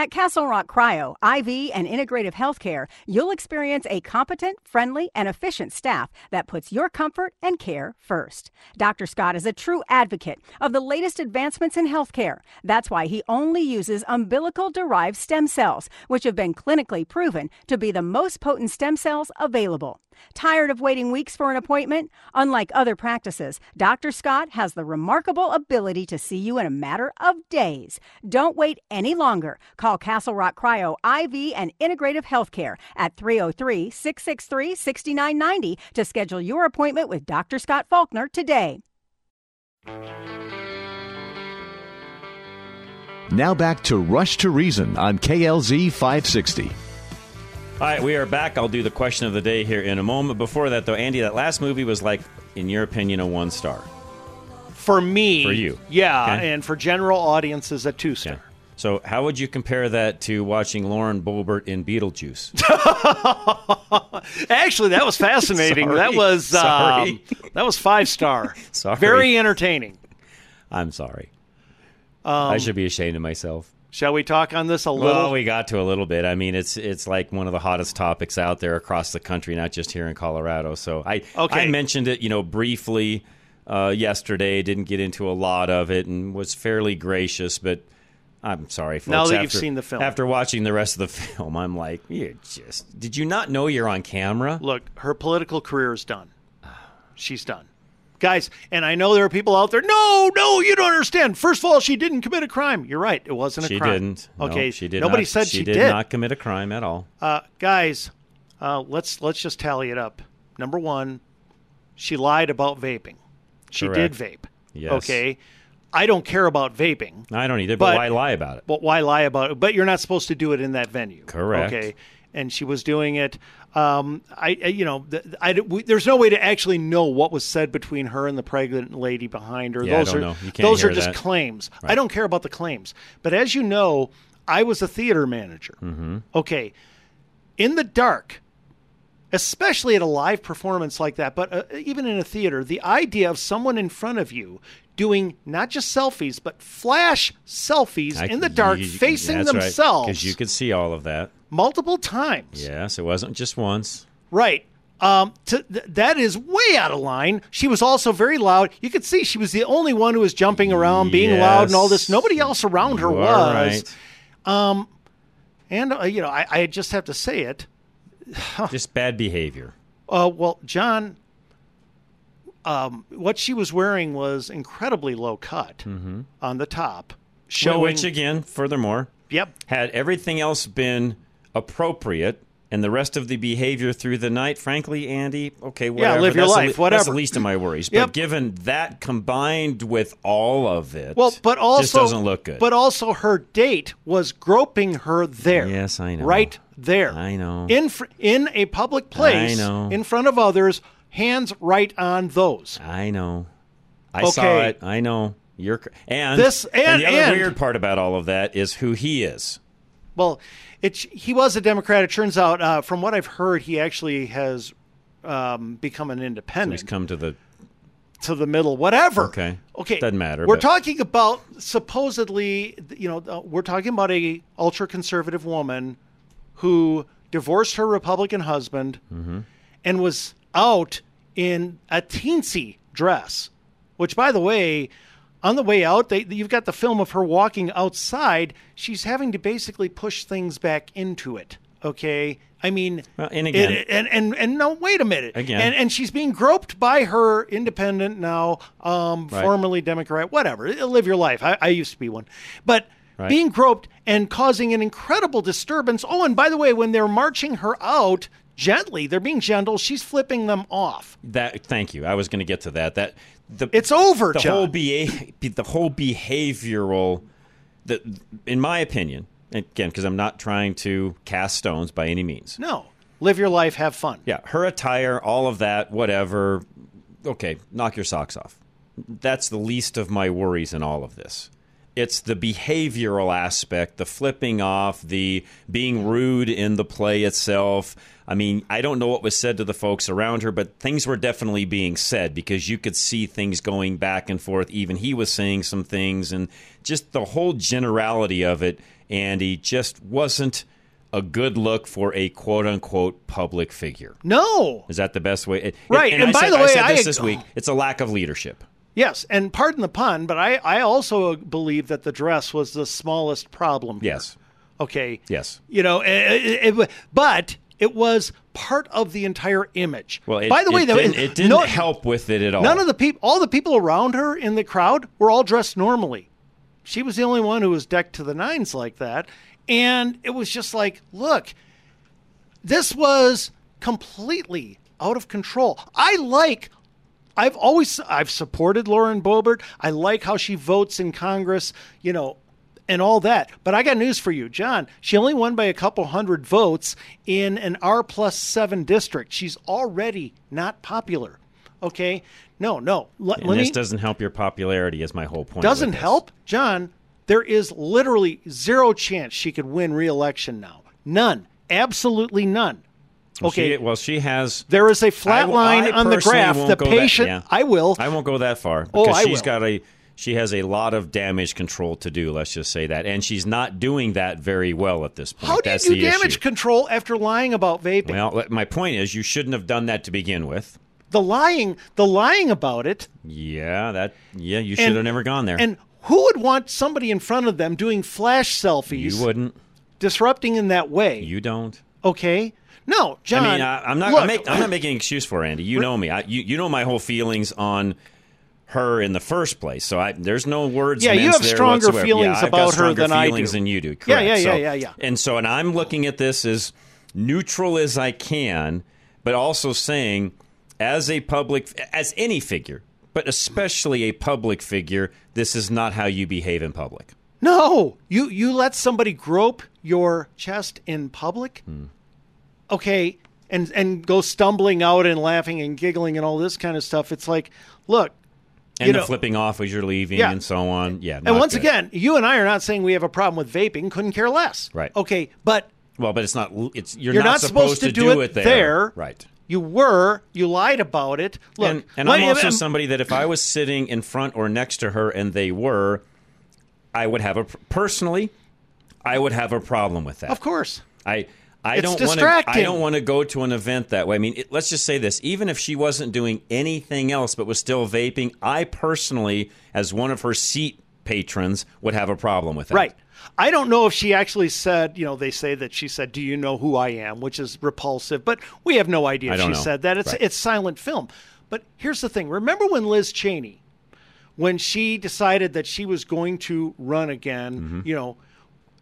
At Castle Rock Cryo, IV, and Integrative Healthcare, you'll experience a competent, friendly, and efficient staff that puts your comfort and care first. Dr. Scott is a true advocate of the latest advancements in healthcare. That's why he only uses umbilical derived stem cells, which have been clinically proven to be the most potent stem cells available. Tired of waiting weeks for an appointment? Unlike other practices, Dr. Scott has the remarkable ability to see you in a matter of days. Don't wait any longer. Call Castle Rock Cryo IV and Integrative Healthcare at 303 663 6990 to schedule your appointment with Dr. Scott Faulkner today. Now back to Rush to Reason on KLZ 560. All right, we are back. I'll do the question of the day here in a moment. Before that, though, Andy, that last movie was like, in your opinion, a one star. For me, For you. yeah, Okay. and for general audiences, a two star. So, how would you compare that to watching Lauren Boebert in Beetlejuice? Actually, that was fascinating. Sorry. that was um, that was five star. Sorry. Very entertaining. I'm sorry. Um, I should be ashamed of myself. Shall we talk on this a little? Well, we got to a little bit. I mean, it's it's like one of the hottest topics out there across the country, not just here in Colorado. So I Okay. I mentioned it, you know, briefly uh, yesterday. Didn't get into a lot of it, and was fairly gracious. But I'm sorry, folks. Now that you've seen the film. after watching the rest of the film, I'm like, you just did you not know you're on camera? Look, her political career is done. She's done. Guys, and I know there are people out there. No, no, you don't understand. First of all, she didn't commit a crime. You're right. It wasn't a She crime. didn't. No, Okay. she did. Nobody not, said she, she, did, not commit a crime at all. Uh, guys, uh, let's let's just tally it up. Number one, she lied about vaping. She Correct. did vape. Yes. Okay. I don't care about vaping. I don't either. But, why lie about it? But why lie about it? But you're not supposed to do it in that venue. Correct. Okay. And she was doing it. Um, I, I- you know, I, we, there's no way to actually know what was said between her and the pregnant lady behind her. Yeah, those are know. You can't those are just that. claims. I don't care about the claims. But as you know, I was a theater manager. Mm-hmm. Okay. In the dark, especially at a live performance like that, but uh, even in a theater, the idea of someone in front of you doing not just selfies, but flash selfies in the dark, facing themselves because you could see all of that. multiple times. Yes, it wasn't just once. Right. Um, to, th- that is way out of line. She was also very loud. You could see she was the only one who was jumping around, being loud, and all this. Nobody else around her You was. right. Um, and uh, you know, I, I just have to say it. Just bad behavior. Uh, well, John, um, what she was wearing was incredibly low cut Mm-hmm. on the top, showing. Which again, furthermore, Yep. had everything else been appropriate and the rest of the behavior through the night, frankly, Andy, okay, whatever. live your that's life, le- That's the least of my worries. Yep. But given that combined with all of it, well, but also just doesn't look good. But also, her date was groping her there. Yes, I know. Right there. I know. In fr- in a public place. I know. In front of others, hands right on those. I know. I saw it. I know. You're and This- and- the other and- weird part about all of that is who he is. Well, it, he was a Democrat. It turns out, uh, from what I've heard, he actually has um, become an So independent. he's come to the to the middle, whatever. Okay. Okay. Doesn't matter, We're but- talking about supposedly, you know, uh, we're talking about a ultra conservative woman who divorced her Republican husband Mm-hmm. and was out in a teensy dress, which, by the way, on the way out, they, you've got the film of her walking outside. She's having to basically push things back into it. Okay, I mean, Well, and again- it- and and and no, wait a minute. Again. and and she's being groped by her independent now, um, Right. formerly Democrat, whatever. Live your life. I, I used to be one, but Right. being groped and causing an incredible disturbance. Oh, and by the way, when they're marching her out gently, they're being gentle. She's flipping them off. That thank you. I was going to get to that. That the it's over. The John. whole be the whole behavioral. The in my opinion, again, because I'm not trying to cast stones by any means. No, live your life, have fun. Yeah, her attire, all of that, whatever. Okay, knock your socks off. That's the least of my worries in all of this. It's the behavioral aspect, the flipping off, the being rude in the play itself. I mean, I don't know what was said to the folks around her, but things were definitely being said because you could see things going back and forth. Even he was saying some things, and just the whole generality of it. And he just wasn't a good look for a quote unquote public figure. No. Is that the best way? Right, And, and I by said, the I said this I- this week. It's a lack of leadership. Yes, and pardon the pun, but I, I also believe that the dress was the smallest problem. here. Yes. Okay. Yes. You know, eh, eh, eh, it, it- but it was part of the entire image. Well, it, by the way, it though, didn't, it didn't no- help with it at all. None of the people, all the people around her in the crowd were all dressed normally. She was the only one who was decked to the nines like that. And it was just like, look, this was completely out of control. I like I've always I've supported Lauren Boebert. I like how she votes in Congress, you know, and all that. But I got news for you, John. She only won by a couple hundred votes in an R plus seven district. She's already not popular. Okay, no, no. Let, and this me, doesn't help your popularity. Is my whole point. doesn't help, John. There is literally zero chance she could win re-election now. None. Absolutely none. Well, Okay. She, well, she has. There is a flat I line I on the graph. The go that- patient. yeah. I will. I won't go that far Oh, because I she's will. got a. She has a lot of damage control to do. Let's just say that, and she's not doing that very well at this point. How do That's you do damage issue. control after lying about vaping? Well, my point is, you shouldn't have done that to begin with. the lying, the lying about it, Yeah, that. Yeah, you should And- have never gone there. and who would want somebody in front of them doing flash selfies? you wouldn't. disrupting in that way. You don't. Okay, no, John. I mean, I, I'm not. look, I'm, make, I'm not making an excuse for her, Andy. You know me. I, you, you know my whole feelings on her in the first place. So I, there's no words. Yeah, you have stronger whatsoever. feelings yeah, about her than I feelings do. than you do. Yeah, yeah, yeah, So- yeah, yeah. And so, and I'm looking at this as neutral as I can, but also saying, as a public, as any figure, but especially a public figure, this is not how you behave in public. No, you you let somebody grope your chest in public. Hmm. Okay, and and go stumbling out and laughing and giggling and all this kind of stuff. It's like, look, And you the know, flipping off as you're leaving Yeah. and so on. Yeah. and once good. again, you and I are not saying we have a problem with vaping. Couldn't care less. Right. Okay, but Well, but it's not. It's you're, you're, not, supposed, to do, it, there. there. Right. You were. You lied about it. Look, and, and I'm also somebody that if I was sitting in front or next to her and they were, I would have a personally, I would have a problem with that. Of course. I I It's don't want to. I don't want to go to an event that way. I mean, it, let's just say this: even if she wasn't doing anything else but was still vaping, I personally, as one of her seat patrons, would have a problem with that. Right. I don't know if she actually said, you know, they say that she said, "Do you know who I am?" which is repulsive, but we have no idea if she know. said that. It's Right. it's silent film. But here's the thing. Remember when Liz Cheney when she decided that she was going to run again, Mm-hmm. you know,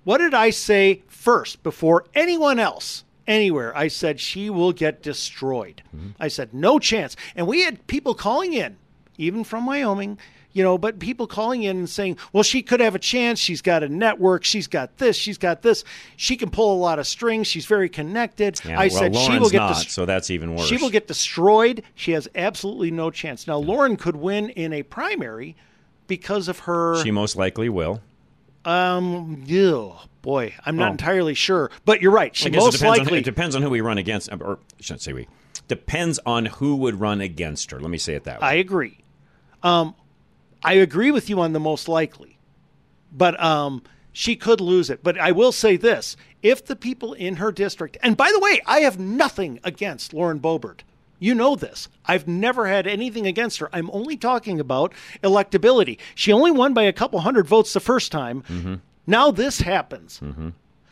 what did I say first before anyone else? Anywhere, I said she will get destroyed. Mm-hmm. I said no chance. And we had people calling in, even from Wyoming, you know, but people calling in and saying, well, she could have a chance. She's got a network. She's got this. She's got this. She can pull a lot of strings. She's very connected. Yeah, I well, said she will get not, dest- so that's even worse. She will get destroyed. She has absolutely no chance. Now, Lauren could win in a primary because of her. She most likely will. Um, ew, boy, I'm not Oh. entirely sure, but you're right. She most it likely. On, it depends on who we run against, or I shouldn't say we. Depends on who would run against her. Let me say it that way. I agree. Um, I agree with you on the most likely, but um, she could lose it. But I will say this: if the people in her district, and by the way, I have nothing against Lauren Boebert. You know this. I've never had anything against her. I'm only talking about electability. She only won by a couple hundred votes the first time. Mm-hmm. Now this happens.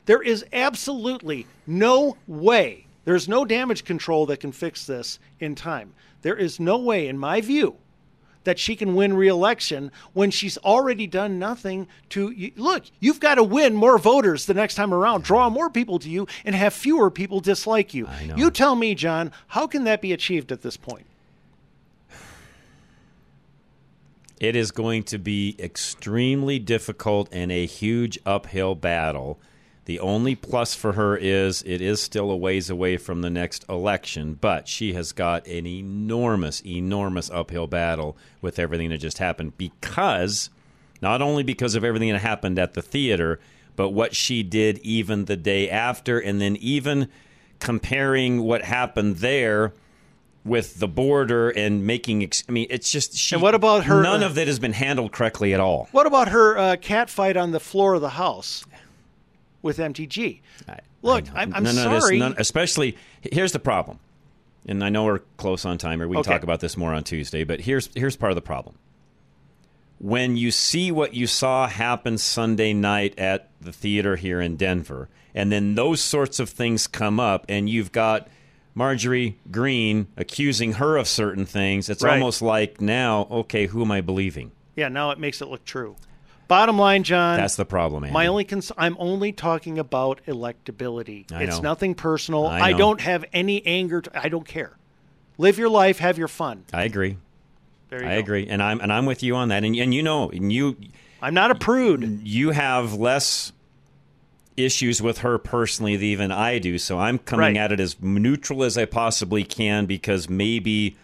There is absolutely no way. There's no damage control that can fix this in time. There is no way, in my view, that she can win re-election when she's already done nothing to you, look. You've got to win more voters the next time around, draw more people to you, and have fewer people dislike you. You tell me, John, how can that be achieved at this point? It is going to be extremely difficult and a huge uphill battle. The only plus for her is it is still a ways away from the next election, but she has got an enormous, enormous uphill battle with everything that just happened because not only because of everything that happened at the theater, but what she did even the day after, and then even comparing what happened there with the border and making. Ex- I mean, it's just. She, And what about her- None of that has been handled correctly at all. What about her uh, cat fight on the floor of the house with MTG? Look, I'm, I'm none of this- sorry. none- especially here's the problem, and I know we're close on time, or we can Okay. talk about this more on Tuesday. But here's here's part of the problem. When you see what you saw happen Sunday night at the theater here in Denver, and then those sorts of things come up, and you've got Marjorie Greene accusing her of certain things, it's Right. almost like now, okay, who am I believing? yeah, now it makes it look true. Bottom line, John. That's the problem, Andy. My only cons- I'm only talking about electability. I it's know. nothing personal. I I, don't have any anger. To, I don't care. Live your life, have your fun. I agree. I go. agree, and I'm and I'm with you on that. And and you know, and you, I'm not a prude. You have less issues with her personally than even I do. So I'm coming Right. at it as neutral as I possibly can because maybe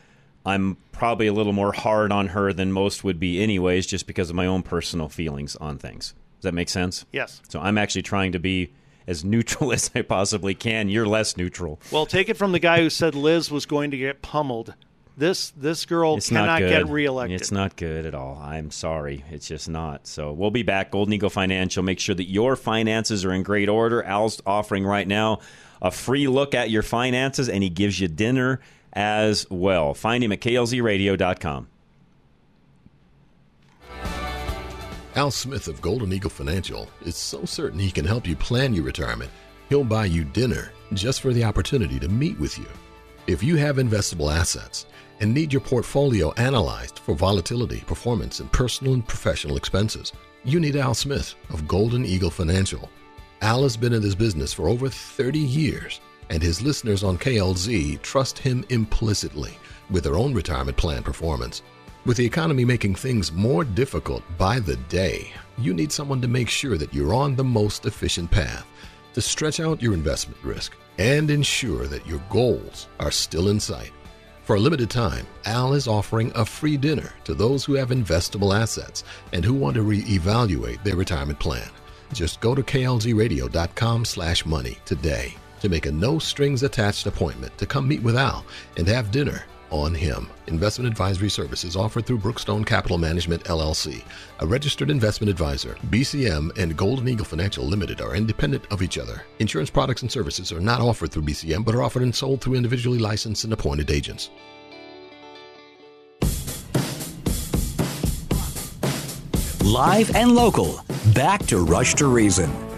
I'm probably a little more hard on her than most would be, anyways, just because of my own personal feelings on things. Does that make sense? Yes. So I'm actually trying to be as neutral as I possibly can. You're less neutral. Well, take it from the guy who said Liz was going to get pummeled. This this girl It's cannot get reelected. It's not good at all. I'm sorry. It's just not. So we'll be back. Golden Eagle Financial. Make sure that your finances are in great order. Al's offering right now a free look at your finances, and he gives you dinner as well. Find him at klzradio.com. Al Smith of Golden Eagle Financial is so certain he can help you plan your retirement, he'll buy you dinner just for the opportunity to meet with you. If you have investable assets and need your portfolio analyzed for volatility, performance, and personal and professional expenses, you need Al Smith of Golden Eagle Financial. Al has been in this business for over 30 years, and his listeners on KLZ trust him implicitly with their own retirement plan performance. With the economy making things more difficult by the day, you need someone to make sure that you're on the most efficient path to stretch out your investment risk and ensure that your goals are still in sight. For a limited time, Al is offering a free dinner to those who have investable assets and who want to reevaluate their retirement plan. Just go to klzradio.com slash money today to make a no strings attached appointment to come meet with Al and have dinner on him. Investment advisory services offered through Brookstone Capital Management LLC, a registered investment advisor. BCM and Golden Eagle Financial Limited are independent of each other. Insurance products and services are not offered through BCM but are offered and sold through individually licensed and appointed agents. Live and local. Back to Rush to Reason.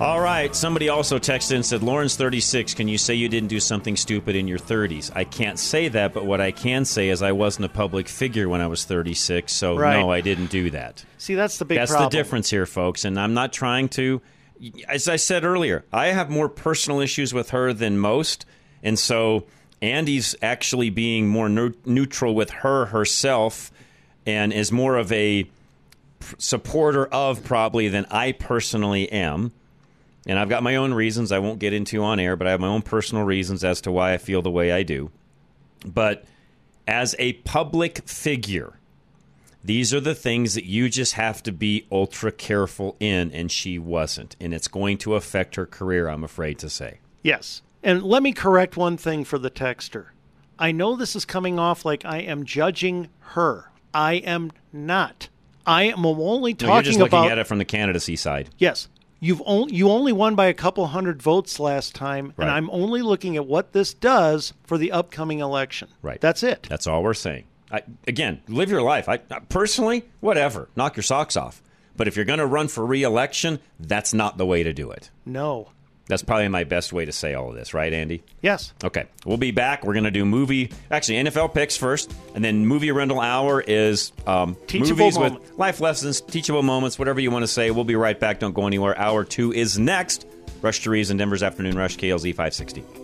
All right. Somebody also texted and said, Lauren's 36. Can you say you didn't do something stupid in your 30s? I can't say that, but what I can say is I wasn't a public figure when I was 36, so Right. no, I didn't do that. See, that's the big That's problem. the difference here, folks. And I'm not trying to, as I said earlier, I have more personal issues with her than most. And so Andy's actually being more neu- neutral with her herself and is more of a supporter of probably than I personally am. And I've got my own reasons I won't get into on air, but I have my own personal reasons as to why I feel the way I do. But as a public figure, these are the things that you just have to be ultra careful in, and she wasn't. And it's going to affect her career, I'm afraid to say. Yes. And let me correct one thing for the texter. I know this is coming off like I am judging her. I am not. I am only No, talking you're just looking about at it from the candidacy side. Yes. You've only you only won by a couple hundred votes last time, Right. and I'm only looking at what this does for the upcoming election. Right. That's it. That's all we're saying. I, again, live your life. I, personally, whatever, knock your socks off. But if you're going to run for re-election, that's not the way to do it. No. That's probably my best way to say all of this, right, Andy? Yes. Okay. We'll be back. We're going to do movie, actually, NFL picks first, and then movie rental hour is um, Teachable movies moment. with life lessons, teachable moments, whatever you want to say. We'll be right back. Don't go anywhere. Hour two is next. Rush to Reason, Denver's Afternoon Rush, KLZ 560.